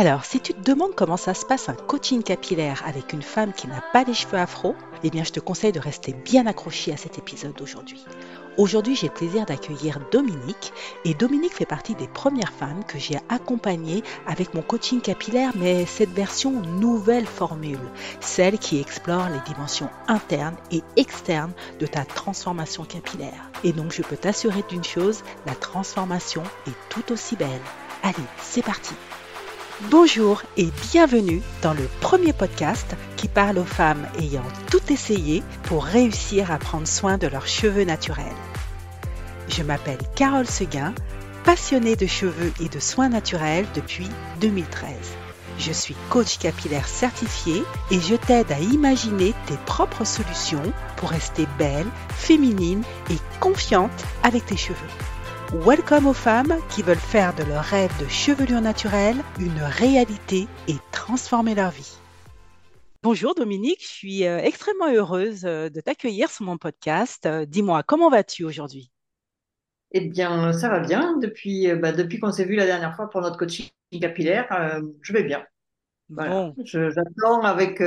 Alors, si tu te demandes comment ça se passe un coaching capillaire avec une femme qui n'a pas les cheveux afro, eh bien, je te conseille de rester bien accroché à cet épisode d'aujourd'hui. Aujourd'hui, j'ai le plaisir d'accueillir Dominique et Dominique fait partie des premières femmes que j'ai accompagnées avec mon coaching capillaire, mais cette version nouvelle formule, celle qui explore les dimensions internes et externes de ta transformation capillaire. Et donc, je peux t'assurer d'une chose, la transformation est tout aussi belle. Allez, c'est parti Bonjour et bienvenue dans le premier podcast qui parle aux femmes ayant tout essayé pour réussir à prendre soin de leurs cheveux naturels. Je m'appelle Carole Seguin, passionnée de cheveux et de soins naturels depuis 2013. Je suis coach capillaire certifié et je t'aide à imaginer tes propres solutions pour rester belle, féminine et confiante avec tes cheveux. Welcome aux femmes qui veulent faire de leur rêve de chevelure naturelle une réalité et transformer leur vie. Bonjour Dominique, je suis euh, extrêmement heureuse euh, de t'accueillir sur mon podcast. Euh, dis-moi, comment vas-tu aujourd'hui? Eh bien, ça va bien. Depuis, bah, depuis qu'on s'est vu la dernière fois pour notre coaching capillaire, je vais bien. Voilà. J'attends avec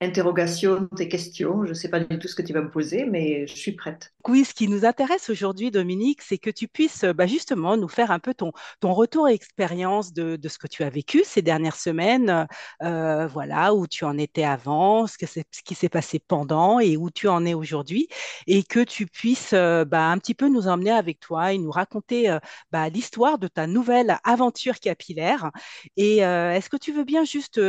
interrogations, tes questions. Je ne sais pas du tout ce que tu vas me poser, mais je suis prête. Ce qui nous intéresse aujourd'hui, Dominique, c'est que tu puisses bah, justement nous faire un peu ton, retour et expérience de, ce que tu as vécu ces dernières semaines, euh, voilà, où tu en étais avant, ce, qui s'est passé pendant et où tu en es aujourd'hui, et que tu puisses euh, bah, un petit peu nous emmener avec toi et nous raconter euh, bah, l'histoire de ta nouvelle aventure capillaire. Et est-ce que tu veux bien juste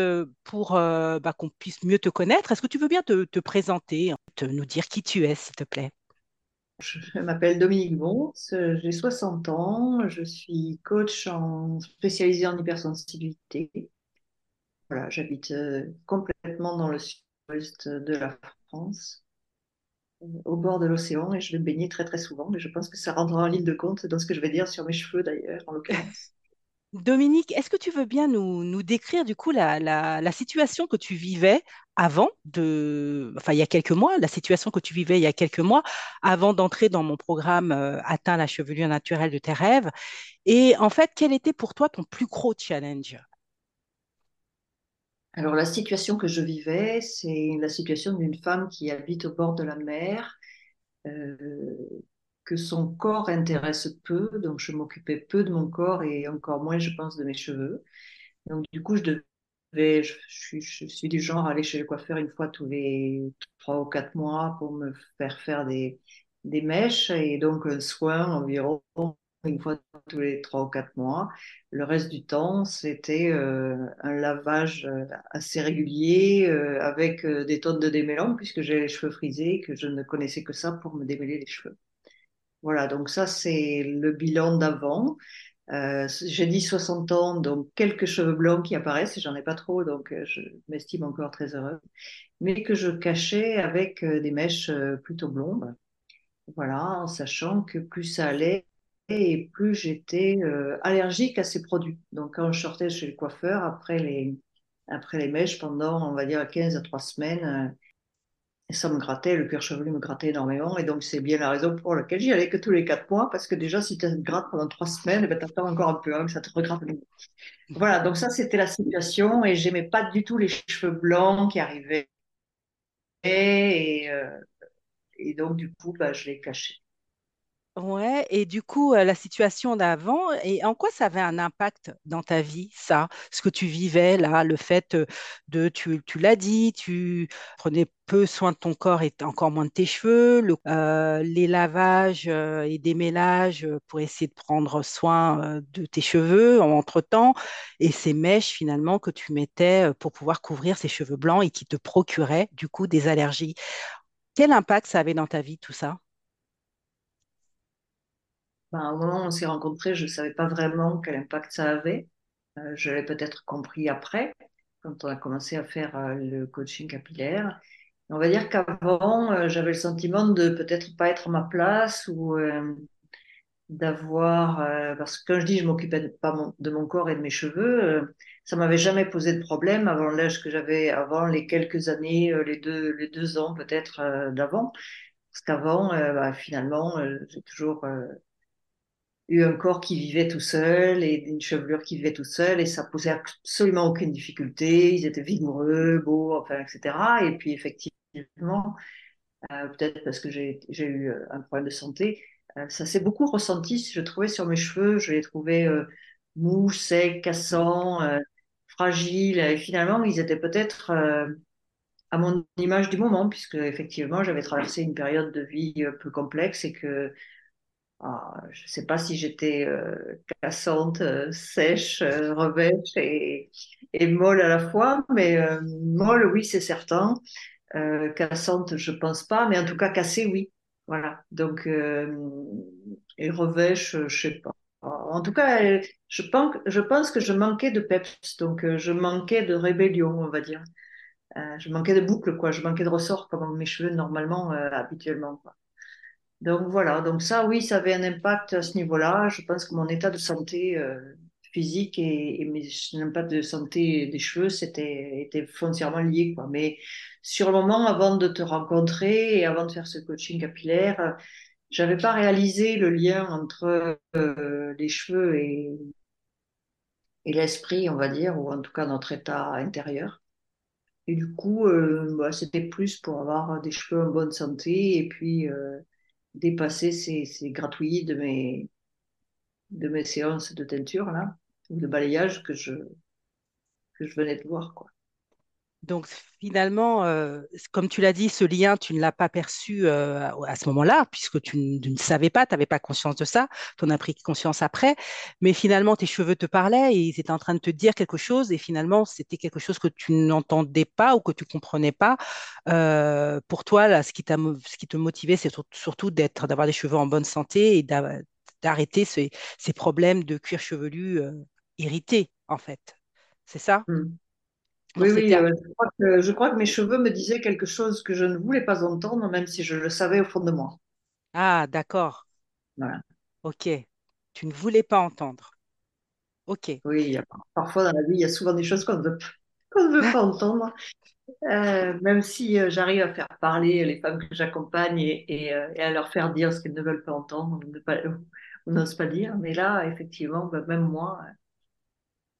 pour qu'on puisse mieux te connaître. Est-ce que tu veux bien te, présenter, te, nous dire qui tu es, s'il te plaît? Je m'appelle Dominique Bon, j'ai 60 ans, je suis coach en, spécialisé en hypersensibilité. Voilà, j'habite euh, complètement dans le sud-ouest de la France, au bord de l'océan, et je vais me baigner très très souvent, mais je pense que ça rendra en ligne de compte dans ce que je vais dire sur mes cheveux d'ailleurs, en l'occurrence. Dominique, est-ce que tu veux bien nous, décrire du coup la, situation que tu vivais avant de, enfin il y a quelques mois, la situation que tu vivais il y a quelques mois, avant d'entrer dans mon programme euh, Atteins la chevelure naturelle de tes rêves? Et en fait, quel était pour toi ton plus gros challenge? Alors la situation que je vivais, c'est la situation d'une femme qui habite au bord de la mer. Euh, que son corps intéresse peu, donc je m'occupais peu de mon corps et encore moins, je pense, de mes cheveux. Donc du coup, je devais, je, suis, du genre à aller chez le coiffeur une fois tous les trois ou quatre mois pour me faire faire des, mèches et donc un soin environ une fois tous les trois ou quatre mois. Le reste du temps, c'était euh, un lavage euh, assez régulier euh, avec des tonnes de démêlants puisque j'ai les cheveux frisés et que je ne connaissais que ça pour me démêler les cheveux. Voilà, donc ça, c'est le bilan d'avant. Euh, j'ai dit 60 ans, donc quelques cheveux blancs qui apparaissent, j'en ai pas trop, donc euh, je m'estime encore très heureuse, mais que je cachais avec euh, des mèches plutôt blondes. Voilà, en sachant que plus ça allait et plus j'étais allergique à ces produits. Donc quand je sortais chez le coiffeur, après les, après les mèches, pendant, on va dire, 15 à 3 semaines, et ça me grattait, le cuir chevelu me grattait énormément. Et donc, c'est bien la raison pour laquelle j'y allais que tous les quatre mois, parce que déjà, si tu te grattes pendant trois semaines, eh ben, tu encore un peu hein, que ça te regratte. Voilà, donc ça, c'était la situation. Et j'aimais pas du tout les cheveux blancs qui arrivaient. Et, euh, et donc, du coup, bah, je les cachais. Ouais, et du coup, la situation d'avant, et en quoi ça avait un impact dans ta vie, ça, ce que tu vivais là, le fait de, tu, tu l'as dit, tu prenais peu soin de ton corps et encore moins de tes cheveux, les lavages et démêlages pour essayer de prendre soin de tes cheveux entre-temps, et ces mèches finalement que tu mettais pour pouvoir couvrir ces cheveux blancs et qui te procuraient du coup des allergies. Quel impact ça avait dans ta vie, tout ça? Ben, au moment où on s'est rencontrés, je ne savais pas vraiment quel impact ça avait. Euh, je l'ai peut-être compris après, quand on a commencé à faire euh, le coaching capillaire. On va dire qu'avant, euh, j'avais le sentiment de peut-être pas être à ma place ou d'avoir, parce que quand je dis je m'occupais pas de mon corps et de mes cheveux, ça m'avait jamais posé de problème avant l'âge que j'avais, avant les quelques années, les deux, les deux ans peut-être d'avant. Parce qu'avant, bah, finalement, j'ai toujours eu un corps qui vivait tout seul et une chevelure qui vivait tout seul et ça posait absolument aucune difficulté. Ils étaient vigoureux, beaux, enfin, etc. Et puis effectivement, euh, peut-être parce que j'ai eu euh, un problème de santé, euh, ça s'est beaucoup ressenti. Je trouvais sur mes cheveux, je les trouvais mous, secs, cassants, fragiles. Et finalement, ils étaient peut-être à mon image du moment, puisque effectivement, j'avais traversé une période de vie peu complexe et que ah, je ne sais pas si j'étais euh, cassante, euh, sèche, euh, revêche et, molle à la fois, mais molle, oui, c'est certain. cassante, je pense pas, mais en tout cas cassée, oui. Voilà. Donc, et revêche, je sais pas. En tout cas, je pense, je pense que je manquais de peps, donc je manquais de rébellion, on va dire. je manquais de boucle, quoi. Je manquais de ressort comme mes cheveux normalement, habituellement. Quoi. Donc voilà, donc ça, oui, ça avait un impact à ce niveau-là. Je pense que mon état de santé euh, physique et, et mes, l'impact de santé des cheveux, c'était était foncièrement lié. Mais sur le moment, avant de te rencontrer et avant de faire ce coaching capillaire, j'avais pas réalisé le lien entre euh, les cheveux et, et l'esprit, on va dire, ou en tout cas notre état intérieur. Et du coup, euh, bah, c'était plus pour avoir des cheveux en bonne santé et puis dépasser ces, ces de mes, de mes séances de teinture, là, ou de balayage que je, que je venais de voir, quoi. Donc finalement, euh, comme tu l'as dit, ce lien, tu ne l'as pas perçu euh, à ce moment-là, puisque tu, ne savais pas, tu n'avais pas conscience de ça, tu en as pris conscience après, mais finalement, tes cheveux te parlaient et ils étaient en train de te dire quelque chose, et finalement, c'était quelque chose que tu n'entendais pas ou que tu comprenais pas. Euh, pour toi, là, ce qui, te motivait, c'est surtout d'être, d'avoir des cheveux en bonne santé et d'arrêter ces, problèmes de cuir chevelu irrités, en fait. C'est ça? Mmh. Oui, oui, euh, je, crois que, je, crois que, mes cheveux me disaient quelque chose que je ne voulais pas entendre, même si je le savais au fond de moi. Ah, d'accord. Voilà. Ok. Tu ne voulais pas entendre. Ok. Oui, parfois dans la vie, il y a souvent des choses qu'on ne veut, ne veut pas entendre. Euh, même si euh, j'arrive à faire parler les femmes que j'accompagne et, et, à leur faire dire ce qu'elles ne veulent pas entendre ou n'osent pas dire. Mais là, effectivement, bah, même moi,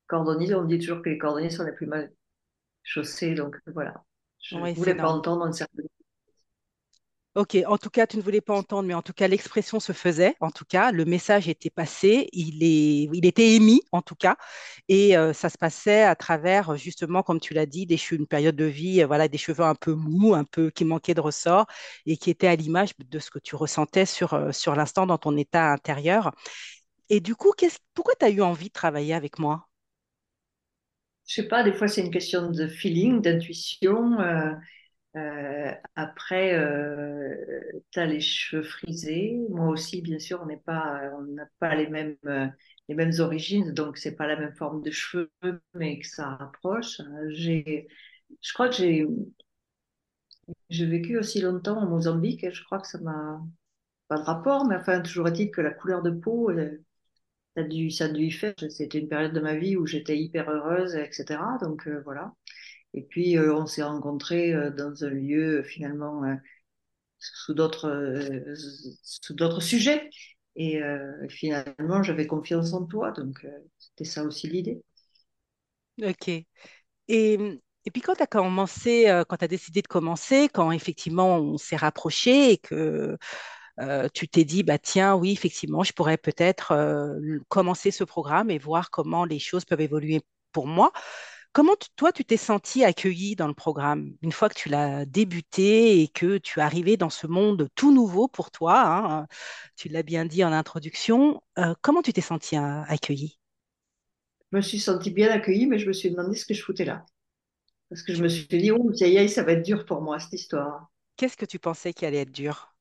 cordonnier, on me dit toujours que les cordonniers sont les plus mal chaussée. Donc voilà, je ne voulais pas entendre une certaine. Ok, en tout cas, tu ne voulais pas entendre, mais en tout cas, l'expression se faisait. En tout cas, le message était passé, il, est, il était émis, en tout cas, et euh, ça se passait à travers, justement, comme tu l'as dit, des une période de vie, euh, voilà, des cheveux un peu mous, un peu qui manquaient de ressort, et qui étaient à l'image de ce que tu ressentais sur, euh, sur l'instant dans ton état intérieur. Et du coup, pourquoi tu as eu envie de travailler avec moi? Je sais pas, des fois c'est une question de feeling, d'intuition. Euh, euh, après, euh, tu as les cheveux frisés. Moi aussi, bien sûr, on n'est pas, on n'a pas les mêmes, les mêmes origines, donc c'est pas la même forme de cheveux, mais que ça rapproche. Je crois que j'ai, j'ai vécu aussi longtemps au Mozambique je crois que ça m'a pas de rapport, mais enfin, toujours est-il que la couleur de peau, ça a dû, ça a dû y faire. C'était une période de ma vie où j'étais hyper heureuse, etc. Donc euh, voilà. Et puis euh, on s'est rencontrés euh, dans un lieu finalement sous d'autres sous sujets. Et finalement, j'avais confiance en toi. Donc c'était ça aussi l'idée. Ok. Et, et puis quand tu as commencé, quand tu as décidé de commencer, quand effectivement on s'est rapproché et que euh, tu t'es dit, bah, tiens, oui, effectivement, je pourrais peut-être euh, commencer ce programme et voir comment les choses peuvent évoluer pour moi. Comment toi, tu t'es senti accueilli dans le programme une fois que tu l'as débuté et que tu es arrivé dans ce monde tout nouveau pour toi hein, Tu l'as bien dit en introduction. Euh, comment tu t'es senti accueilli Je me suis senti bien accueilli, mais je me suis demandé ce que je foutais là. Parce que je me suis dit, oh, ça va être dur pour moi, cette histoire. Qu'est-ce que tu pensais qui allait être dur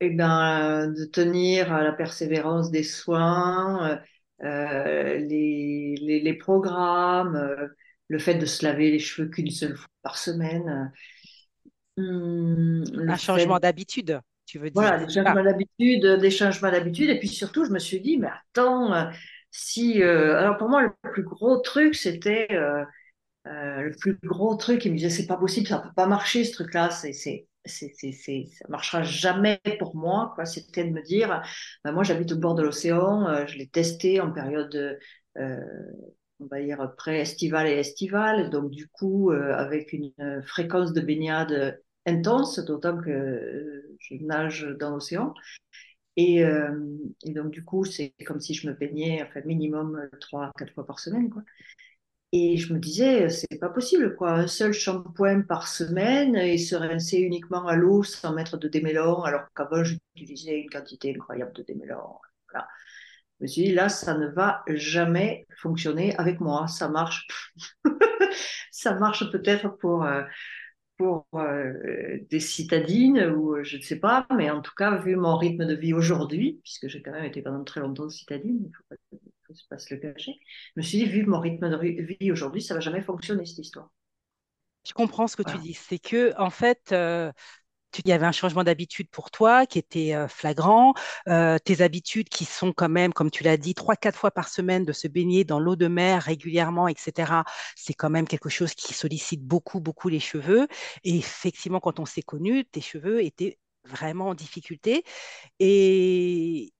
eh ben, de tenir à la persévérance des soins, euh, les, les, les, programmes, euh, le fait de se laver les cheveux qu'une seule fois par semaine. Euh, un changement d'habitude, tu veux dire. Voilà, des changements d'habitude, des changements d'habitude. Et puis surtout, je me suis dit, mais attends, si. alors pour moi, le plus gros truc, c'était. le plus gros truc, il me disait, c'est pas possible, ça peut pas marcher ce truc-là, c'est c'est, c'est, ça marchera jamais pour moi. Quoi. C'était de me dire, ben moi j'habite au bord de l'océan, euh, je l'ai testé en période, euh, on va dire, pré-estivale et estivale. Donc du coup, euh, avec une fréquence de baignade intense, d'autant que je nage dans l'océan. Et, et, donc du coup, c'est comme si je me baignais enfin, minimum trois, quatre fois par semaine. Quoi. Et je me disais, c'est pas possible, quoi. Un seul shampoing par semaine et se rincer uniquement à l'eau sans mettre de démêlant, alors qu'avant, j'utilisais une quantité incroyable de démêlant. Voilà. Je me suis dit, là, ça ne va jamais fonctionner avec moi. Ça marche. ça marche peut-être pour, euh, pour euh, des citadines ou je ne sais pas, mais en tout cas, vu mon rythme de vie aujourd'hui, puisque j'ai quand même été pendant très longtemps citadine, il faut pas se passe le cacher. Je me suis dit, vu mon rythme de vie aujourd'hui, ça va jamais fonctionner cette histoire. Je comprends ce que tu dis. C'est que, en fait, euh, il y avait un changement d'habitude pour toi qui était euh, flagrant. Euh, tes habitudes qui sont quand même, comme tu l'as dit, trois, quatre fois par semaine de se baigner dans l'eau de mer régulièrement, etc. C'est quand même quelque chose qui sollicite beaucoup, beaucoup les cheveux. Et effectivement, quand on s'est connu, tes cheveux étaient vraiment en difficulté. Et,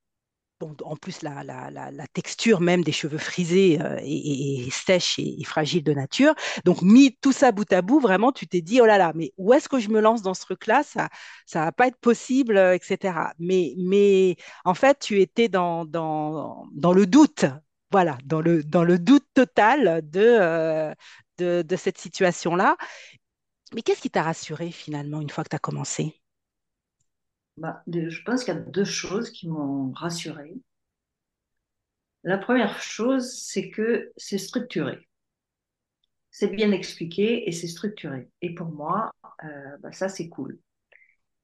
en plus, la, texture même des cheveux frisés euh, est, sèche et, fragile de nature. Donc, mis tout ça bout à bout, vraiment, tu t'es dit, oh là là, mais où est-ce que je me lance dans ce truc-là? Ça ne va pas être possible, euh, etc. Mais, mais en fait, tu étais dans, dans, dans le doute, voilà, dans le, dans le doute total de, euh, de, de cette situation-là. Mais qu'est-ce qui t'a rassuré finalement une fois que tu as commencé? Bah, je pense qu'il y a deux choses qui m'ont rassurée. La première chose, c'est que c'est structuré. C'est bien expliqué et c'est structuré. Et pour moi, euh, bah, ça, c'est cool.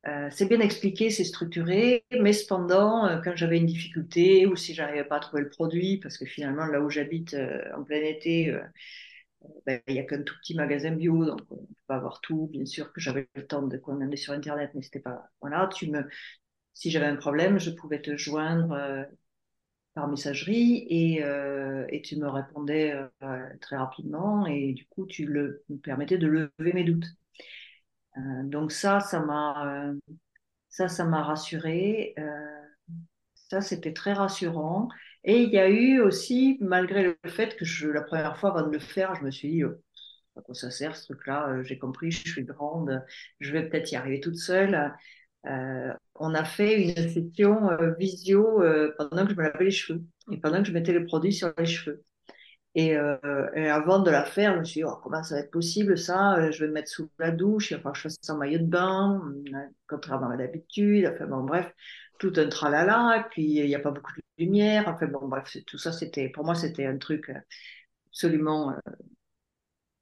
Euh, c'est bien expliqué, c'est structuré, mais cependant, euh, quand j'avais une difficulté ou si j'arrivais pas à trouver le produit, parce que finalement, là où j'habite en plein été, ben, il n'y a qu'un tout petit magasin bio, donc on ne peut pas avoir tout. Bien sûr que j'avais le temps de commander sur Internet, mais c'était pas. Voilà, tu me... si j'avais un problème, je pouvais te joindre euh, par messagerie et, euh, et, tu me répondais euh, très rapidement et du coup, tu le, me permettais de lever mes doutes. donc ça, ça m'a ça, ça m'a rassuré. ça, c'était très rassurant. Et il y a eu aussi, malgré le fait que la première fois avant de le faire, je me suis dit, euh, à quoi ça sert ce truc-là euh, J'ai compris, je suis grande, je vais peut-être y arriver toute seule. Euh, on a fait une session visio pendant que je me lavais les cheveux et pendant que je mettais les produits sur les cheveux. Et, avant de la faire, je me suis dit, oh, comment ça va être possible ça Je vais me mettre sous la douche, il va falloir que je fasse maillot de bain, contrairement à d'habitude. Enfin bon, bref, tout un tralala, et puis il n'y a pas beaucoup de lumière. Enfin bon, bref, tout ça, c'était, pour moi, c'était un truc euh, absolument euh,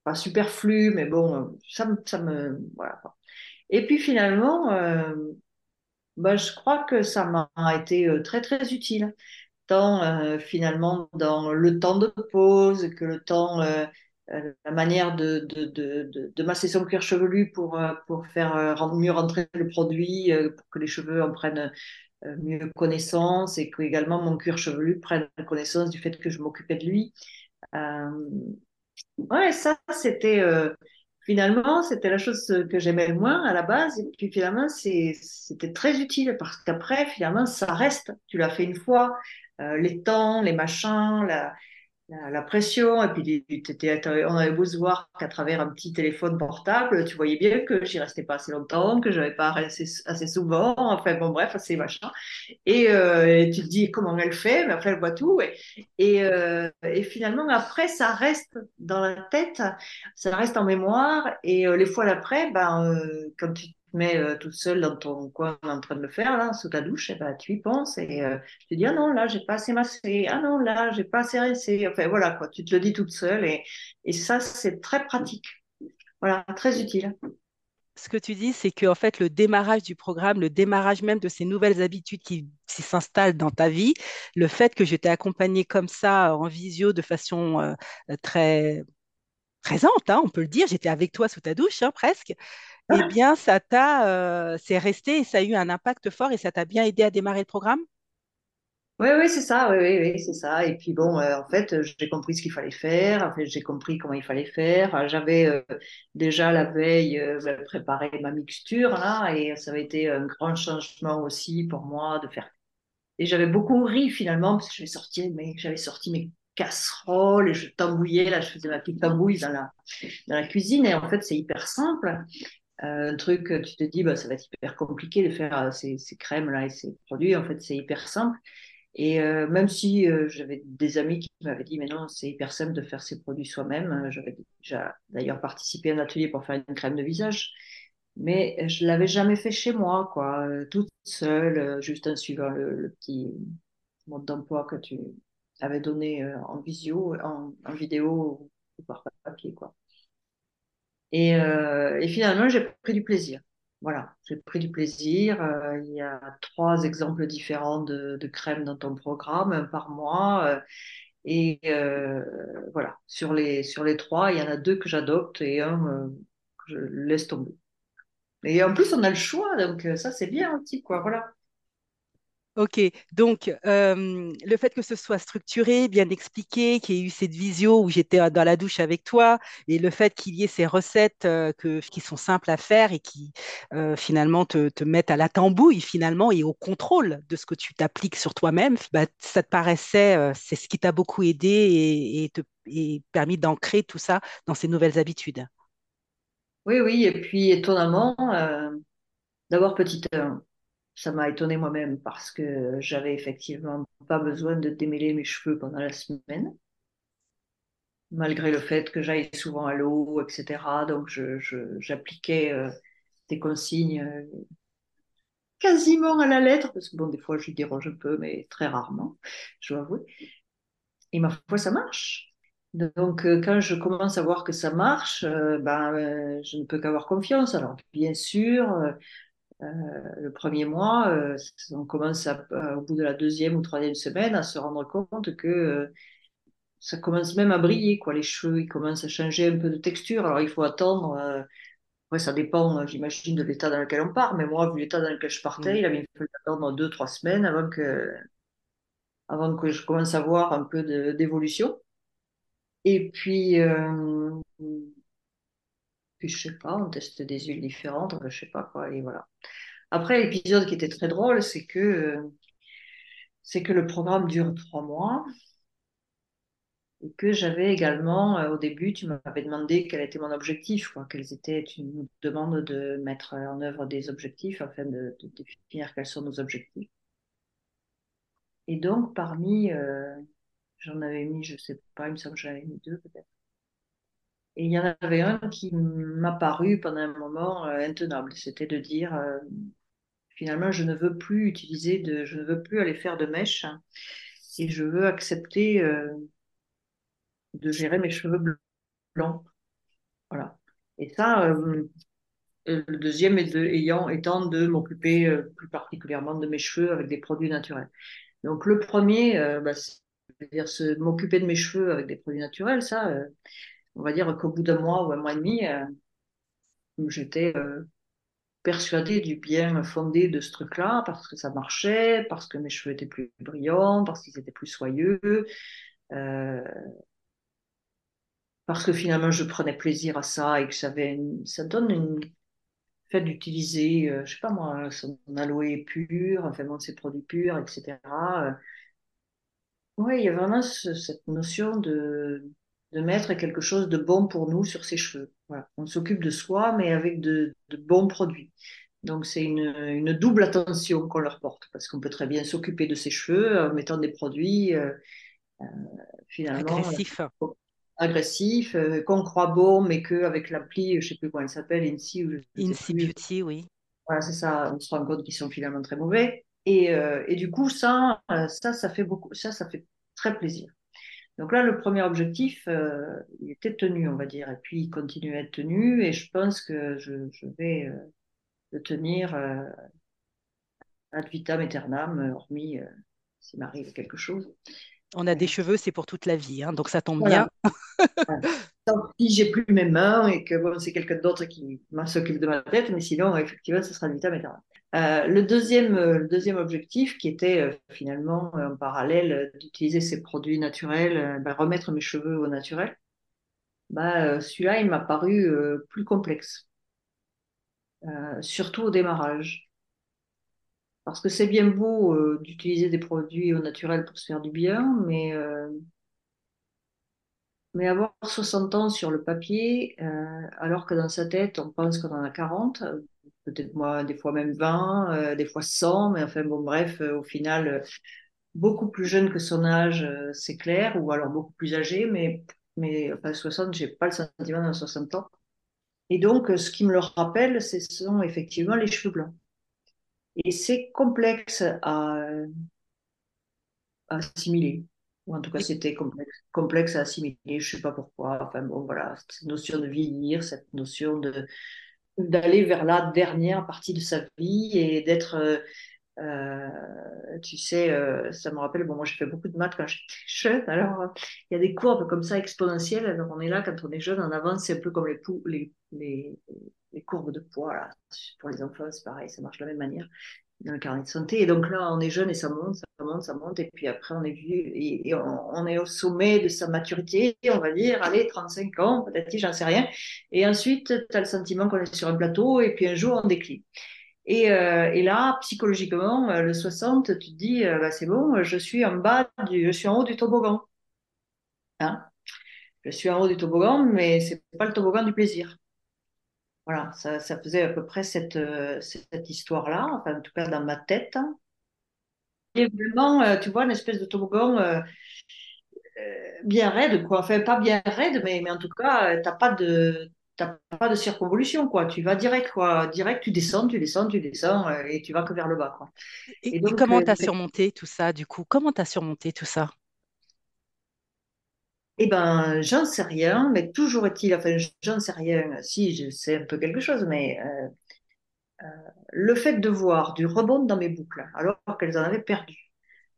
pas superflu, mais bon, euh, ça, ça me. Voilà. Et puis finalement, bah, je crois que ça m'a été très, très utile. Tant finalement dans le temps de pause que le temps. la manière de, de, de, masser son cuir chevelu pour, pour faire mieux rentrer le produit, pour que les cheveux en prennent euh, mieux connaissance et que également mon cuir chevelu prenne connaissance du fait que je m'occupais de lui. Euh, ouais, ça, c'était euh, finalement, c'était la chose que j'aimais le moins à la base. Et puis finalement, c'était très utile parce qu'après, finalement, ça reste. Tu l'as fait une fois, les temps, les machins, la, la, pression, et puis on avait beau se voir qu'à travers un petit téléphone portable, tu voyais bien que j'y restais pas assez longtemps, que j'avais pas assez, assez, souvent, enfin bon bref, assez machin. Et, euh, tu te dis comment elle fait, mais après elle voit tout. Et, euh, et, finalement, après, ça reste dans la tête, ça reste en mémoire, et euh, les fois d'après, ben, quand tu mais euh, toute seule dans ton coin en train de le faire, là, sous ta douche, eh ben, tu y penses et euh, tu te dis, ah non, là, j'ai pas assez massé, ah non, là, j'ai pas assez rincé. Enfin, voilà, quoi, tu te le dis toute seule et, et ça, c'est très pratique. Voilà, très utile. Ce que tu dis, c'est que fait, le démarrage du programme, le démarrage même de ces nouvelles habitudes qui, s'installent dans ta vie, le fait que je t'ai accompagné comme ça en visio de façon euh, très présente, hein, on peut le dire, j'étais avec toi sous ta douche, hein, presque eh bien, ça t'a, euh, c'est resté et ça a eu un impact fort et ça t'a bien aidé à démarrer le programme? Oui, oui, c'est ça, oui, oui, oui, c'est ça. Et puis bon, euh, en fait, j'ai compris ce qu'il fallait faire, en fait, j'ai compris comment il fallait faire. Euh, J'avais déjà la veille ben, préparé ma mixture, là, et ça avait été un grand changement aussi pour moi de faire. Et j'avais beaucoup ri finalement, parce que j'avais sorti mes, j'avais sorti mes casseroles et je tambouillais, là, je faisais ma petite tambouille dans la cuisine. Et en fait, c'est hyper simple. Euh, un truc, tu te dis, bah, ça va être hyper compliqué de faire euh, ces, ces crèmes-là et ces produits. En fait, c'est hyper simple. Et euh, même si j'avais des amis qui m'avaient dit, mais non, c'est hyper simple de faire ses produits soi-même. J'avais déjà d'ailleurs participé à un atelier pour faire une crème de visage, mais je l'avais jamais fait chez moi, quoi, toute seule, juste en suivant le, petit mode d'emploi que tu avais donné en visio, en vidéo ou par papier, quoi. Et, euh, et finalement, j'ai pris du plaisir. Voilà, j'ai pris du plaisir. Euh, il y a trois exemples différents de, de crèmes dans ton programme, un par mois. euh, et voilà, sur les, sur les trois, il y en a deux que j'adopte et un que je laisse tomber. Et en plus, on a le choix, donc ça, c'est bien aussi, quoi. Voilà. Ok, donc euh, le fait que ce soit structuré, bien expliqué, qu'il y ait eu cette visio où j'étais euh, dans la douche avec toi, et le fait qu'il y ait ces recettes euh, qui sont simples à faire et qui finalement te, te mettent à la tambouille finalement et au contrôle de ce que tu t'appliques sur toi-même, bah, ça te paraissait, c'est ce qui t'a beaucoup aidé et, te permis d'ancrer tout ça dans ces nouvelles habitudes. Oui, oui, et puis étonnamment, d'abord, petite, ça m'a étonné moi-même parce que j'avais effectivement pas besoin de démêler mes cheveux pendant la semaine. malgré le fait que j'aille souvent à l'eau, etc. Donc, j'appliquais euh, des consignes euh, quasiment à la lettre, parce que bon, des fois, je déroge un peu, mais très rarement, je dois avouer. Et ma foi, ça marche. Donc, euh, quand je commence à voir que ça marche, ben, je ne peux qu'avoir confiance. Alors, bien sûr, le premier mois, euh, on commence à- euh, au bout de la deuxième ou troisième semaine à se rendre compte que euh, ça commence même à briller, quoi. Les cheveux, ils commencent à changer un peu de texture. Alors, il faut attendre. euh, ouais, ça dépend, euh, j'imagine, de l'état dans lequel on part. Mais moi, vu l'état dans lequel je partais, Mm. il avait fallu attendre deux, trois semaines avant que, avant que je commence à voir un peu d'évolution. Et puis, euh, puis, je sais pas, on teste des huiles différentes, je sais pas quoi. Et voilà. Après, l'épisode qui était très drôle, c'est que, euh, c'est que le programme dure trois mois. Et que j'avais également, euh, au début, tu m'avais demandé quel était mon objectif, quoi, quels étaient, tu nous demandes de mettre en œuvre des objectifs afin de, de définir quels sont nos objectifs. Et donc, parmi, euh, j'en avais mis, je sais pas, il me semble que j'en avais mis deux peut-être. Et il y en avait un qui m'a paru pendant un moment euh, intenable. C'était de dire, euh, finalement, je ne veux plus utiliser de, je ne veux plus aller faire de mèches hein, et je veux accepter euh, de gérer mes cheveux blancs. Voilà. Et ça, Le deuxième est de- ayant, étant de m'occuper plus particulièrement de mes cheveux avec des produits naturels. Donc le premier, bah, c'est-à-dire se- m'occuper de mes cheveux avec des produits naturels, ça, on va dire qu'au bout d'un mois ou un mois et demi, euh, j'étais euh, persuadée du bien fondé de ce truc-là, parce que ça marchait, parce que mes cheveux étaient plus brillants, parce qu'ils étaient plus soyeux, euh, parce que finalement je prenais plaisir à ça et que ça, avait une- ça donne une fait d'utiliser, je sais pas moi, son aloe pur, enfin bon, ses produits purs, etc. Ouais, il y a vraiment ce- cette notion de, de mettre quelque chose de bon pour nous sur ses cheveux. Voilà. On s'occupe de soi, mais avec de, de bons produits. Donc c'est une, une double attention qu'on leur porte, parce qu'on peut très bien s'occuper de ses cheveux en mettant des produits euh, finalement euh, agressifs, euh, qu'on croit bons, mais qu'avec l'appli, je sais plus comment elle s'appelle, INSI ou ne plus, Beauty, oui. Voilà, c'est ça, on se rend compte qu'ils sont finalement très mauvais. Et, euh, et du coup, ça, ça, ça fait beaucoup, ça, ça fait très plaisir. Donc là, le premier objectif, euh, il était tenu, on va dire, et puis il continue à être tenu, et je pense que je, je vais euh, le tenir euh, ad vitam aeternam, euh, hormis euh, s'il m'arrive quelque chose. On a Euh, des cheveux, c'est pour toute la vie, hein, donc ça tombe voilà. bien. Voilà. si j'ai plus mes mains et que bon, c'est quelqu'un d'autre qui s'occupe de ma tête, mais sinon, effectivement, ce sera du vitam euh, le, deuxième, euh, le deuxième objectif, qui était euh, finalement en parallèle d'utiliser ces produits naturels, bah, remettre mes cheveux au naturel, bah, celui-là, il m'a paru plus complexe, surtout au démarrage. Parce que c'est bien beau d'utiliser des produits au naturel pour se faire du bien, mais mais avoir 60 ans sur le papier, euh, alors que dans sa tête, on pense qu'on en a 40, peut-être moi, des fois même 20, euh, des fois 100, mais enfin bon, bref, euh, au final, beaucoup plus jeune que son âge, c'est clair, ou alors beaucoup plus âgé, mais, mais enfin 60, j'ai pas le sentiment d'un 60 ans. Et donc, ce qui me le rappelle, ce sont effectivement les cheveux blancs. Et c'est complexe à, à assimiler. Ou en tout cas c'était complexe, complexe à assimiler, je ne sais pas pourquoi. Enfin bon, voilà, cette notion de vieillir, cette notion de d'aller vers la dernière partie de sa vie et d'être, euh, euh, tu sais, euh, ça me rappelle, bon, moi j'ai fait beaucoup de maths quand j'étais jeune, alors il y a des courbes comme ça exponentielles, alors on est là quand on est jeune, en avance, c'est un peu comme les, les, les, les courbes de poids, là. pour les enfants, c'est pareil, ça marche de la même manière dans le carnet de santé. Et donc là, on est jeune et ça monte, ça monte, ça monte. Et puis après, on est vieux et, on, est au sommet de sa maturité, on va dire, allez, 35 ans, peut-être, j'en sais rien. Et ensuite, tu as le sentiment qu'on est sur un plateau et puis un jour, on décline. Et, euh, là, psychologiquement, euh, le 60, tu te dis, euh, bah, c'est bon, je suis en bas, je suis en haut du toboggan. Hein? Je suis en haut du toboggan, mais c'est pas le toboggan du plaisir. Voilà, ça, ça, faisait à peu près cette, euh, cette histoire-là, enfin, en tout cas dans ma tête. Et vraiment, euh, tu vois, une espèce de toboggan euh, bien raide, quoi. Enfin, pas bien raide, mais, mais en tout cas, tu n'as pas de, pas de circonvolution, quoi. Tu vas direct, quoi. Direct, tu descends, tu descends, tu descends, et tu vas que vers le bas, quoi. Et, donc, comment tu as surmonté tout ça, du coup? Comment tu as surmonté tout ça? Eh ben, j'en sais rien, mais toujours est-il, enfin, j'en sais rien, si je sais un peu quelque chose, mais euh, euh, le fait de voir du rebond dans mes boucles, alors qu'elles en avaient perdu,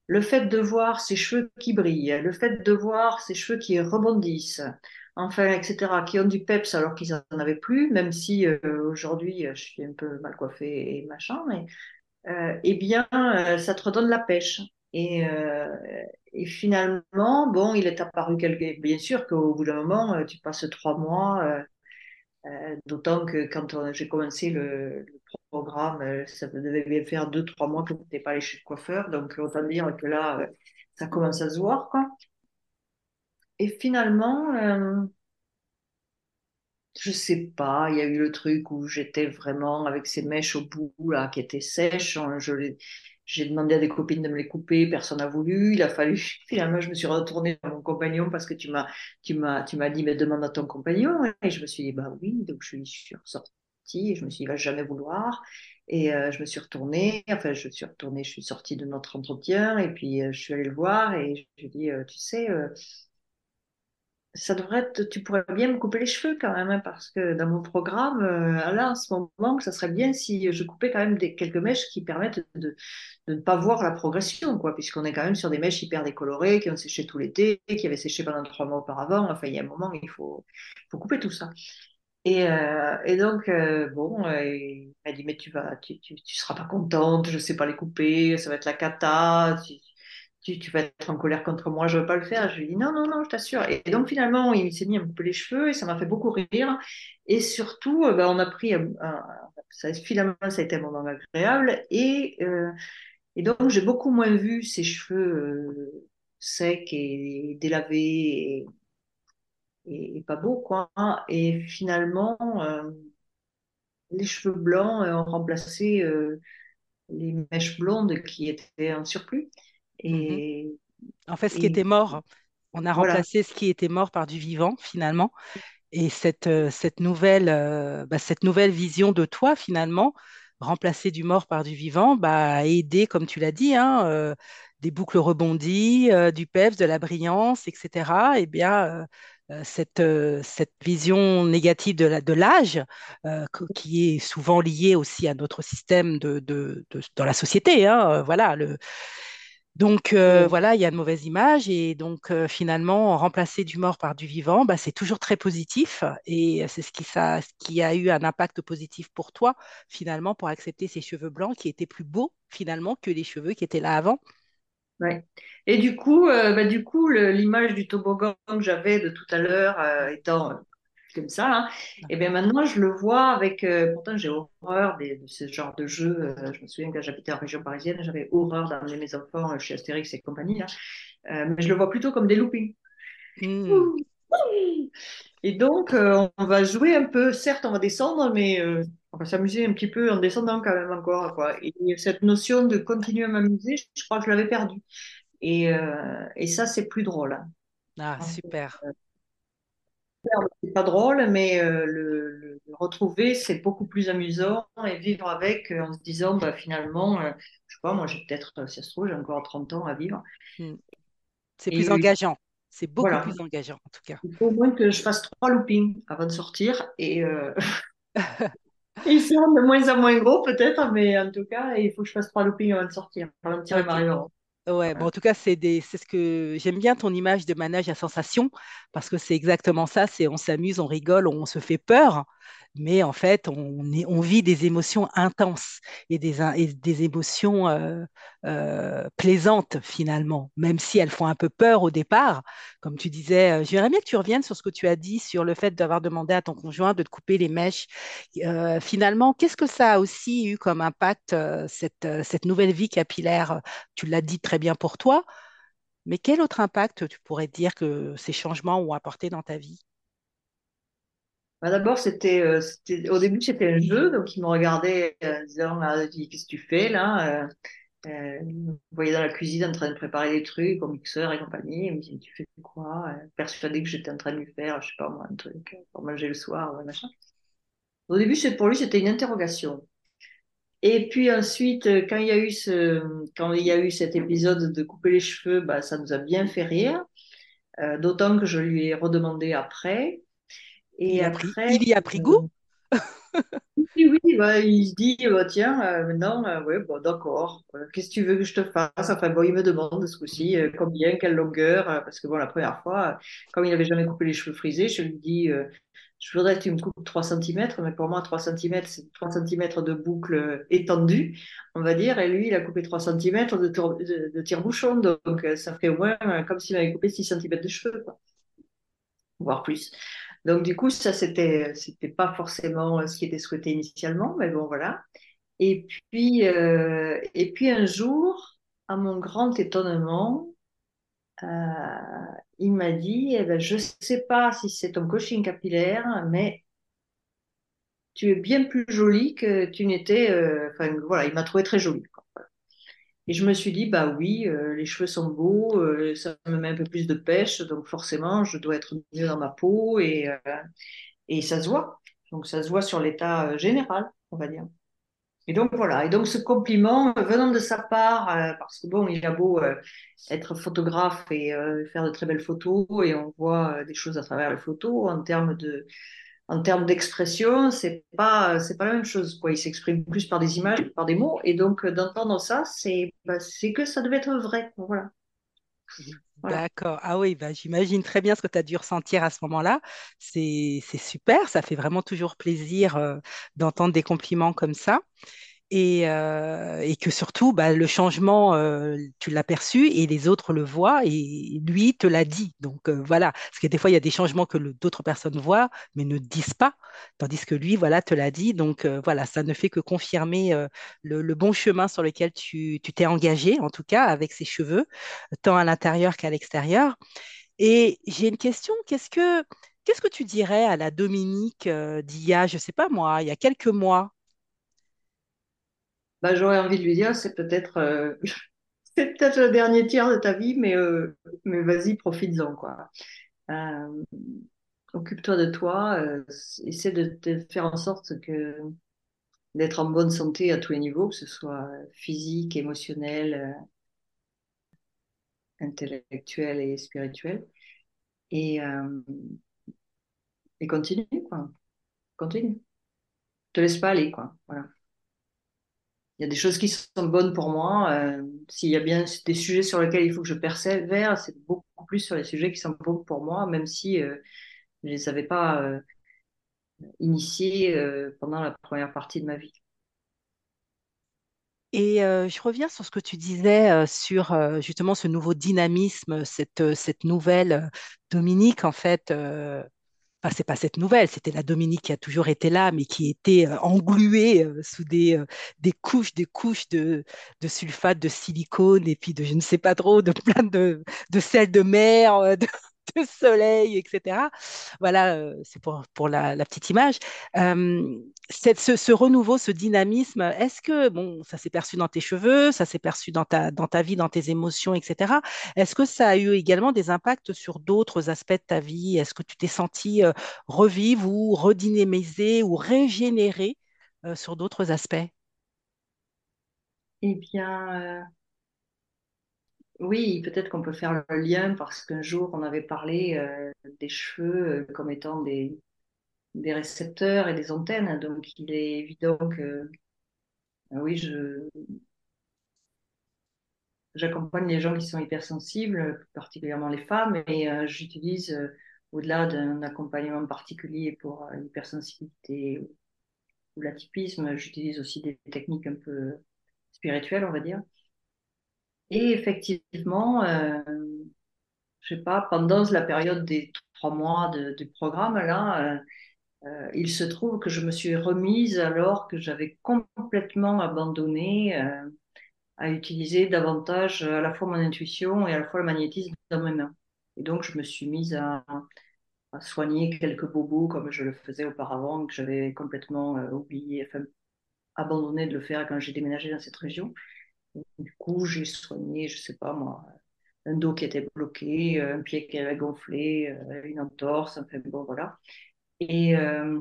le fait de voir ces cheveux qui brillent, le fait de voir ces cheveux qui rebondissent, enfin, etc., qui ont du peps alors qu'ils n'en avaient plus, même si euh, aujourd'hui je suis un peu mal coiffée et machin, eh bien, ça te redonne la pêche. Et, et finalement, bon, il est apparu quelque... Bien sûr qu'au bout d'un moment, euh, tu passes trois mois, euh, euh, d'autant que quand j'ai commencé le, programme, ça devait bien faire deux, trois mois que tu n'étais pas allé chez le coiffeur. Donc, autant dire que là, ça commence à se voir, quoi. Et finalement, je sais pas, il y a eu le truc où j'étais vraiment avec ces mèches au bout, là, qui étaient sèches. Je les j'ai demandé à des copines de me les couper, personne n'a voulu. Il a fallu, finalement, je me suis retournée vers mon compagnon parce que tu m'as, tu m'as, tu m'as dit, mais demande à ton compagnon. Et je me suis dit, bah oui. Donc je suis ressortie et je me suis dit, il va jamais vouloir. Et euh, je me suis retournée, enfin, je suis retournée, je suis sortie de notre entretien et puis euh, je suis allée le voir et je lui ai dit, euh, tu sais, ça devrait tu pourrais bien me couper les cheveux quand même, hein, parce que dans mon programme, euh, là, en ce moment, ça serait bien si je coupais quand même quelques mèches qui permettent de, ne pas voir la progression, quoi, puisqu'on est quand même sur des mèches hyper décolorées, qui ont séché tout l'été, qui avaient séché pendant trois mois auparavant. Enfin, il y a un moment, il faut, couper tout ça. Et, euh, donc, euh, bon, il m'a dit, mais tu vas, tu, seras pas contente, je sais pas les couper, ça va être la cata, tu, vas être en colère contre moi, je ne veux pas le faire. Je lui dis non, non, non, je t'assure. Et, donc finalement, il s'est mis un peu les cheveux et ça m'a fait beaucoup rire. Et surtout, euh, ben, on a pris, ça, finalement, ça a été un moment agréable. Et, euh, donc, j'ai beaucoup moins vu ses cheveux euh, secs et délavés et, pas beaux, quoi. Et finalement, les cheveux blancs ont remplacé les mèches blondes qui étaient en surplus. Et, En fait, ce qui était mort, on a remplacé ce qui était mort par du vivant, finalement. Et cette, euh, cette, nouvelle, euh, bah, cette nouvelle vision de toi, finalement, remplacer du mort par du vivant, bah, a aidé, comme tu l'as dit, hein, euh, des boucles rebondies, du peps, de la brillance, etc. Et eh bien, cette, cette, vision négative de l'âge, qui est souvent liée aussi à notre système de, de, dans la société. Hein, voilà, le, Donc euh, voilà, il y a de mauvaises images et donc euh, finalement remplacer du mort par du vivant, bah, c'est toujours très positif et c'est ce qui, ça, ce qui a eu un impact positif pour toi finalement pour accepter ces cheveux blancs qui étaient plus beaux finalement que les cheveux qui étaient là avant. Ouais. Et du coup, euh, bah, du coup, l'image du toboggan que j'avais de tout à l'heure, étant comme ça, là, et bien maintenant je le vois avec. euh, pourtant, j'ai horreur des- de ce genre de jeu. euh, je me souviens quand j'habitais en région parisienne, j'avais horreur d'amener mes enfants chez Astérix et compagnie, là. Euh, mais je le vois plutôt comme des loopings. Hmm. Et donc, on va jouer un peu. Certes, on va descendre, mais on va s'amuser un petit peu en descendant quand même encore, quoi. Et cette notion de continuer à m'amuser, je crois que je l'avais perdue. Et, et ça, c'est plus drôle. hein. Ah, super. C'est pas drôle, mais euh, le, le- le retrouver, c'est beaucoup plus amusant et vivre avec euh, en se disant, bah, finalement, euh, je sais pas, moi, j'ai peut-être, si ça se trouve, j'ai encore 30 ans à vivre. Hmm. C'est plus engageant. C'est beaucoup voilà, plus engageant en tout cas. il faut au moins que je fasse trois loopings avant de sortir. Et ils seront de moins en moins gros, peut-être, mais en tout cas, il faut que je fasse trois loopings avant de sortir, avant de tirer ma. Ouais, bon, en tout cas, c'est des, c'est ce que j'aime bien ton image de manège à sensation parce que c'est exactement ça. C'est on s'amuse, on rigole, on se fait peur, mais en fait, on, vit des émotions intenses et des, émotions euh, euh, plaisantes finalement, même si elles font un peu peur au départ. Comme tu disais, euh, j'aimerais bien que tu reviennes sur ce que tu as dit sur le fait d'avoir demandé à ton conjoint de te couper les mèches. Finalement, qu'est-ce que ça a aussi eu comme impact, cette nouvelle vie capillaire? Tu l'as dit très bien pour toi, mais quel autre impact tu pourrais dire que ces changements ont apporté dans ta vie? Bah, D'abord, c'était, euh, c'était, au début, c'était un jeu, donc ils me regardaient euh, en disant, Ah, qu'est-ce que tu fais là? Euh, euh, ils me voyaient dans la cuisine en train de préparer des trucs au mixeur et compagnie. Ils me disaient, tu fais quoi? Euh, persuadé que j'étais en train de lui faire, je sais pas moi, un truc euh, pour manger le soir, machin. Au début, c'est pour lui, c'était une interrogation. Et puis ensuite, euh, quand il y a eu ce, quand il y a eu cet épisode de couper les cheveux, bah, ça nous a bien fait rire, euh, d'autant que je lui ai redemandé après. Il Et pris, après, il y a pris euh, goût? Oui, oui, bah, il se dit, bah, tiens, euh, maintenant, euh, ouais, bon, d'accord. Euh, qu'est-ce que tu veux que je te fasse? Enfin, bon, il me demande ce coup-ci euh, combien, quelle longueur, euh, parce que bon, la première fois, euh, comme il n'avait jamais coupé les cheveux frisés, je lui dis, euh, je voudrais que tu me coupes 3 centimètres, mais pour moi, 3 centimètres, c'est 3 centimètres de boucle euh, étendue, on va dire, et lui, il a coupé 3 centimètres de, de, de tire-bouchon, donc euh, ça fait au moins euh, comme s'il avait coupé 6 centimètres de cheveux, quoi, voire plus. Donc, du coup, ça, c'était, c'était pas forcément euh, ce qui était souhaité initialement, mais bon, voilà. Et puis, euh, et puis un jour, à mon grand étonnement, euh, il m'a dit, eh ben, je sais pas si c'est ton coaching capillaire, mais tu es bien plus jolie que tu n'étais. Enfin, voilà, il m'a trouvé très jolie. Et je me suis dit, bah oui, euh, les cheveux sont beaux, euh, ça me met un peu plus de pêche, donc forcément, je dois être mieux dans ma peau et, euh, et ça se voit. Donc ça se voit sur l'état général, on va dire. Et donc voilà, et donc ce compliment venant de sa part, parce que bon, il a beau être photographe et faire de très belles photos, et on voit des choses à travers les photos, en termes de, en termes d'expression, c'est pas, c'est pas la même chose. Il s'exprime plus par des images par des mots, et donc euh, d'entendre ça, c'est, bah, c'est que ça devait être vrai. Voilà. D'accord. Ah oui, bah, j'imagine très bien ce que tu as dû ressentir à ce moment-là. C'est, c'est super, ça fait vraiment toujours plaisir euh, d'entendre des compliments comme ça. Et, euh, et que surtout, bah, le changement, euh, tu l'as perçu et les autres le voient et lui te l'a dit. Donc euh, voilà, parce que des fois, il y a des changements que d'autres personnes voient mais ne disent pas, tandis que lui, voilà, te l'a dit. Donc voilà, ça ne fait que confirmer le, bon chemin sur lequel tu, t'es engagé, en tout cas avec ses cheveux, tant à l'intérieur qu'à l'extérieur. Et j'ai une question, qu'est-ce que, qu'est-ce que tu dirais à la Dominique d'il y a, je sais pas moi, il y a quelques mois? Bah, j'aurais envie de lui dire, c'est peut-être, euh, peut-être le dernier tiers de ta vie, mais, euh, mais vas-y, profites-en. Euh, occupe-toi de toi, essaie de, de faire en sorte que d'être en bonne santé à tous les niveaux, que ce soit physique, émotionnel, intellectuel et spirituel. Et, et continue, quoi. Continue. Te laisse pas aller, quoi. Voilà. Il y a des choses qui sont bonnes pour moi. Euh, s'il y a bien des sujets sur lesquels il faut que je persévère, c'est beaucoup plus sur les sujets qui sont bons pour moi, même si euh, je ne les avais pas euh, initiés pendant la première partie de ma vie. Et je reviens sur ce que tu disais sur justement ce nouveau dynamisme, cette, cette nouvelle Dominique, en fait. C'est pas cette nouvelle, c'était la Dominique qui a toujours été là, mais qui était euh, engluée euh, sous des, euh, des couches, des couches de, sulfate, de silicone, et puis de je ne sais pas trop, de plein de, sel de mer, de soleil, etc. Voilà, euh, c'est pour, pour la, petite image. Euh, ce, renouveau, ce dynamisme, est-ce que, bon, ça s'est perçu dans tes cheveux, ça s'est perçu dans ta, dans ta vie, dans tes émotions, etc. Est-ce que ça a eu également des impacts sur d'autres aspects de ta vie? Est-ce que tu t'es senti euh, revivre ou redynamiser ou régénérer sur d'autres aspects? Eh bien, oui, peut-être qu'on peut faire le lien parce qu'un jour, on avait parlé euh, des cheveux euh, comme étant des, récepteurs et des antennes. Donc, il est évident que, euh, oui, je, j'accompagne les gens qui sont hypersensibles, particulièrement les femmes, et j'utilise, au-delà d'un accompagnement particulier pour l'hypersensibilité ou l'atypisme, j'utilise aussi des techniques un peu spirituelles, on va dire. Et effectivement, euh, je sais pas, pendant la période des trois mois du programme, là, euh, euh, il se trouve que je me suis remise alors que j'avais complètement abandonné à utiliser davantage à la fois mon intuition et à la fois le magnétisme dans mes mains. Et donc, je me suis mise à, soigner quelques bobos comme je le faisais auparavant, que j'avais complètement oublié, enfin, abandonné de le faire quand j'ai déménagé dans cette région. Du coup, j'ai soigné, je sais pas moi, un dos qui était bloqué, un pied qui avait gonflé, euh, une entorse, enfin bon, voilà. Et euh,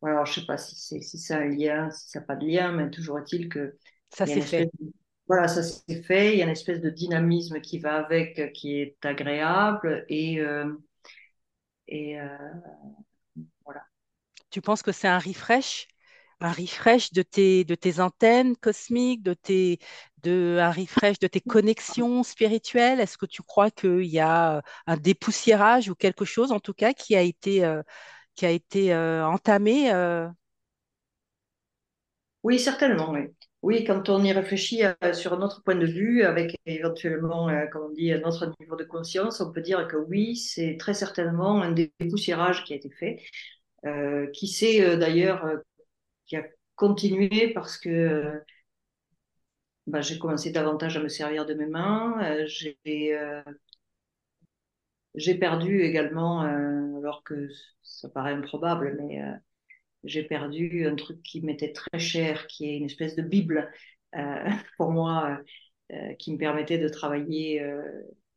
voilà, alors, je sais pas si c'est si ça a un lien, si ça n'a pas de lien, mais toujours est-il que Ça s'est fait. de, voilà, ça s'est fait, il y a une espèce de dynamisme qui va avec, qui est agréable, et, euh, et euh, voilà. Tu penses que c'est un refresh, un refresh de tes, de tes antennes cosmiques, de tes, de, un refresh de tes connexions spirituelles? Est-ce que tu crois qu'il y a euh, un dépoussiérage ou quelque chose, en tout cas, qui a été, euh, qui a été euh, entamé Oui, certainement, oui. Quand on y réfléchit sur un autre point de vue, avec éventuellement, comme on dit, un autre niveau de conscience, on peut dire que oui, c'est très certainement un dépoussiérage qui a été fait, qui s'est euh, d'ailleurs, qui a continué parce que euh, bah, j'ai commencé davantage à me servir de mes mains, euh, j'ai euh, j'ai perdu également, alors que ça paraît improbable, mais j'ai perdu un truc qui m'était très cher, qui est une espèce de Bible pour moi, qui me permettait de travailler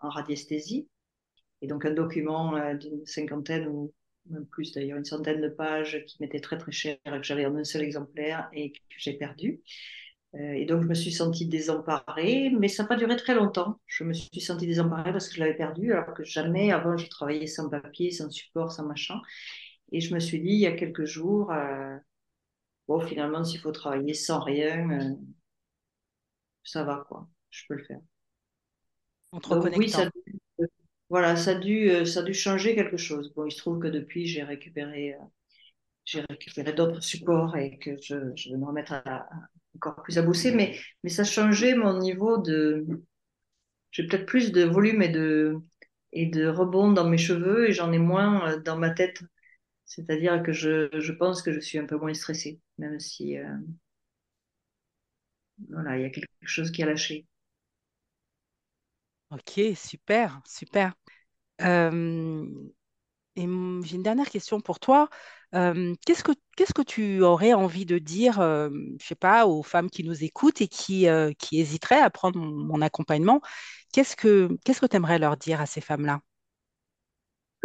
en radiesthésie. Et donc un document d'une cinquantaine ou même plus d'ailleurs, une centaine de pages qui m'était très très cher, que j'avais en un seul exemplaire et que j'ai perdu. Euh, et donc je me suis sentie désemparée, mais ça n'a pas duré très longtemps. Je me suis sentie désemparée parce que je l'avais perdu, alors que jamais avant je travaillais sans papier, sans support, sans machin. Et je me suis dit il y a quelques jours, euh, bon finalement s'il faut travailler sans rien, euh, ça va quoi, je peux le faire. en te Donc oui, ça? Voilà, ça a dû, euh, ça a dû changer quelque chose. Bon, il se trouve que depuis j'ai récupéré, euh, j'ai récupéré d'autres supports et que je, je vais me remettre à, à- encore plus à bosser, mais, mais ça a changé mon niveau de, j'ai peut-être plus de volume et de, et de rebond dans mes cheveux et j'en ai moins euh, dans ma tête. C'est-à-dire que je, je pense que je suis un peu moins stressée, même si euh, voilà, il y a quelque chose qui a lâché. Ok, super, super. Et j'ai une dernière question pour toi. Qu'est-ce que, tu aurais envie de dire, je sais pas, aux femmes qui nous écoutent et qui, hésiteraient à prendre mon, accompagnement? Qu'est-ce que, qu'est-ce que tu aimerais leur dire à ces femmes-là?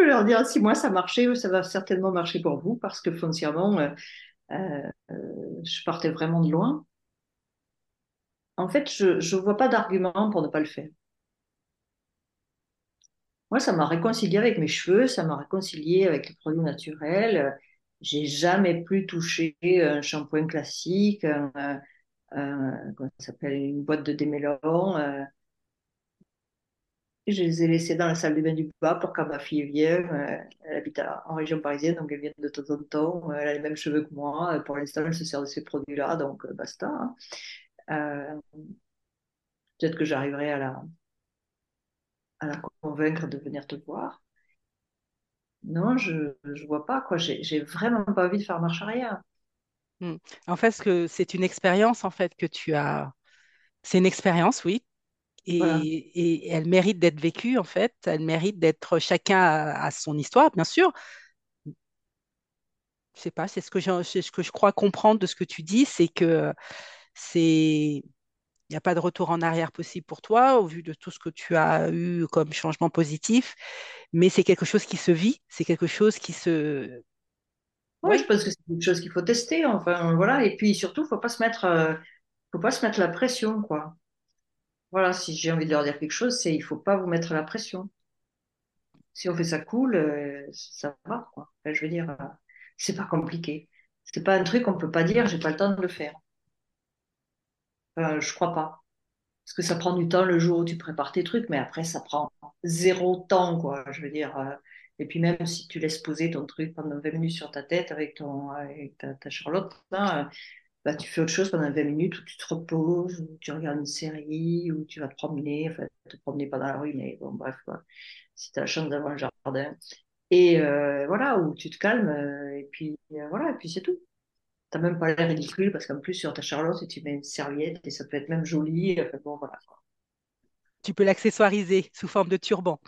Je peux leur dire si moi ça marchait, ça va certainement marcher pour vous parce que foncièrement, euh, euh, euh, je partais vraiment de loin. En fait, je ne vois pas d'argument pour ne pas le faire. Moi, ça m'a réconcilié avec mes cheveux, ça m'a réconcilié avec les produits naturels. j'ai jamais plus touché un shampoing classique, ça s'appelle, une boîte de démêlants. Euh, je les ai laissés dans la salle de bain du bas pour quand ma fille vienne. Euh, elle habite en région parisienne, donc elle vient de temps en temps. Elle a les mêmes cheveux que moi. Pour l'instant, elle se sert de ces produits-là, donc basta. Hein. Peut-être que j'arriverai à la, à la convaincre de venir te voir. Non, je ne vois pas, quoi. J'ai vraiment pas envie de faire marche arrière. Hmm. En fait, c'est une expérience en fait que tu as. C'est une expérience, oui, et, elle mérite d'être vécue en fait. Elle mérite d'être chacun à, son histoire, bien sûr. Je sais pas, c'est ce que ce que je crois comprendre de ce que tu dis, c'est que c'est n'y a pas de retour en arrière possible pour toi au vu de tout ce que tu as eu comme changement positif, mais c'est quelque chose qui se vit, c'est quelque chose qui se... Oui, je pense que c'est quelque chose qu'il faut tester, enfin voilà, et puis surtout, il faut pas se mettre, euh, faut pas se mettre la pression, quoi. Voilà, si j'ai envie de leur dire quelque chose, c'est il faut pas vous mettre la pression. Si on fait ça cool, euh, ça va, quoi. je veux dire, euh, c'est pas compliqué. C'est pas un truc qu'on peut pas dire, j'ai pas le temps de le faire. Euh, je crois pas. Parce que ça prend du temps le jour où tu prépares tes trucs, mais après, ça prend zéro temps, quoi. Je veux dire. Euh, et puis même si tu laisses poser ton truc pendant 20 minutes sur ta tête avec, ton, avec ta, Charlotte, euh, bah, tu fais autre chose pendant 20 minutes où tu te reposes, ou tu regardes une série, ou tu vas te promener, enfin, te promener pas dans la rue, mais bon, bref, quoi. Si tu as la chance d'avoir un jardin. Et voilà, où tu te calmes, et puis voilà, et puis c'est tout t'as même pas l'air ridicule parce qu'en plus sur ta charlotte tu mets une serviette et ça peut être même joli. bon, voilà. Tu peux l'accessoiriser sous forme de turban.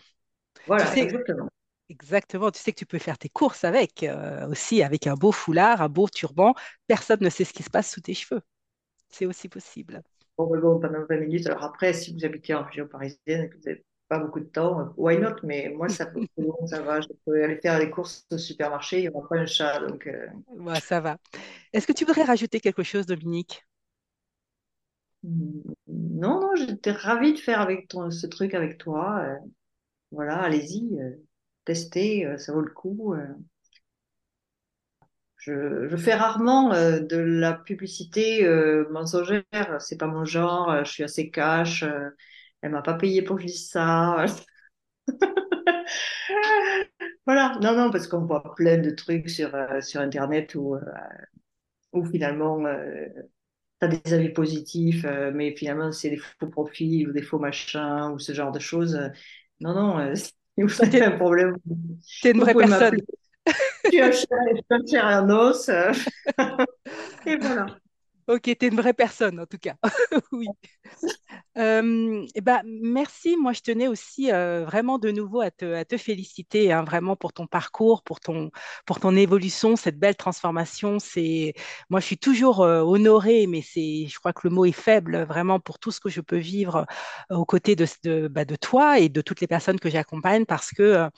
Voilà, exactement. Exactement, tu sais que tu peux faire tes courses avec euh, aussi, avec un beau foulard, un beau turban. Personne ne sait ce qui se passe sous tes cheveux. C'est aussi possible. Bon, bon, pendant 20 minutes. Alors après, si vous habitez en région parisienne et que vous n'avez pas beaucoup de temps, why not Mais moi, ça, peut, ça va. Je peux aller faire les courses au supermarché, il n'y aura pas un chat. Donc, euh. ça va. Est-ce que tu voudrais rajouter quelque chose, Dominique? Non, non, j'étais ravie de faire avec ton, ce truc avec toi. Euh, voilà, allez-y, euh, testez, euh, ça vaut le coup. Je, fais rarement de la publicité mensongère, c'est pas mon genre, je suis assez cash, elle m'a pas payé pour que je dise ça. voilà, non, non, parce qu'on voit plein de trucs sur, sur Internet où où finalement, euh, tu as des avis positifs, euh, mais finalement, c'est des faux profils ou des faux machins ou ce genre de choses. Non, non, euh, si vous avez un problème, tu es une vraie personne. Tu as et un os. et voilà. Ok, tu es une vraie personne en tout cas. oui. Euh, eh ben, merci. Moi, je tenais aussi euh, vraiment de nouveau à te, féliciter hein, vraiment pour ton parcours, pour ton, pour ton évolution, cette belle transformation. C'est, moi, je suis toujours euh, honorée, mais c'est, je crois que le mot est faible vraiment pour tout ce que je peux vivre aux côtés de, bah, de, toi et de toutes les personnes que j'accompagne parce que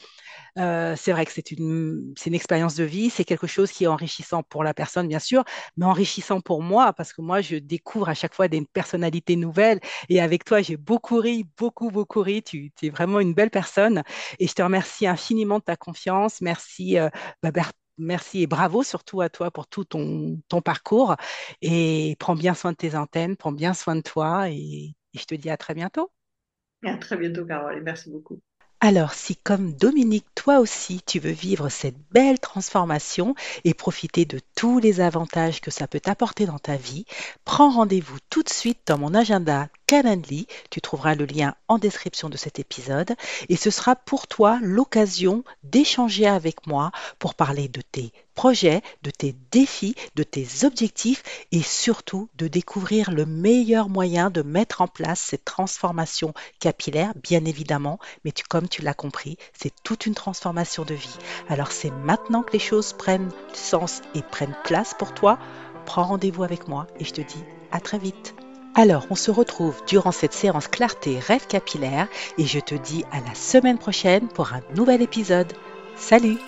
euh, c'est vrai que c'est une, une expérience de vie, c'est quelque chose qui est enrichissant pour la personne, bien sûr, mais enrichissant pour moi, parce que moi, je découvre à chaque fois des personnalités nouvelles. Et avec toi, j'ai beaucoup ri, beaucoup, beaucoup ri. Tu, es vraiment une belle personne. Et je te remercie infiniment de ta confiance. Merci, euh, bah, Merci et bravo surtout à toi pour tout ton, parcours. Et prends bien soin de tes antennes, prends bien soin de toi. Et, et je te dis à très bientôt. À très bientôt, Carole. Merci beaucoup. Alors si comme Dominique, toi aussi, tu veux vivre cette belle transformation et profiter de tous les avantages que ça peut t'apporter dans ta vie, prends rendez-vous tout de suite dans mon agenda Tu trouveras le lien en description de cet épisode et ce sera pour toi l'occasion d'échanger avec moi pour parler de tes projets, de tes défis, de tes objectifs et surtout de découvrir le meilleur moyen de mettre en place cette transformation capillaire, bien évidemment, mais comme tu l'as compris, c'est toute une transformation de vie. Alors c'est maintenant que les choses prennent sens et prennent place pour toi. Prends rendez-vous avec moi et je te dis à très vite. Alors, on se retrouve durant cette séance clarté rêve capillaire et je te dis à la semaine prochaine pour un nouvel épisode. Salut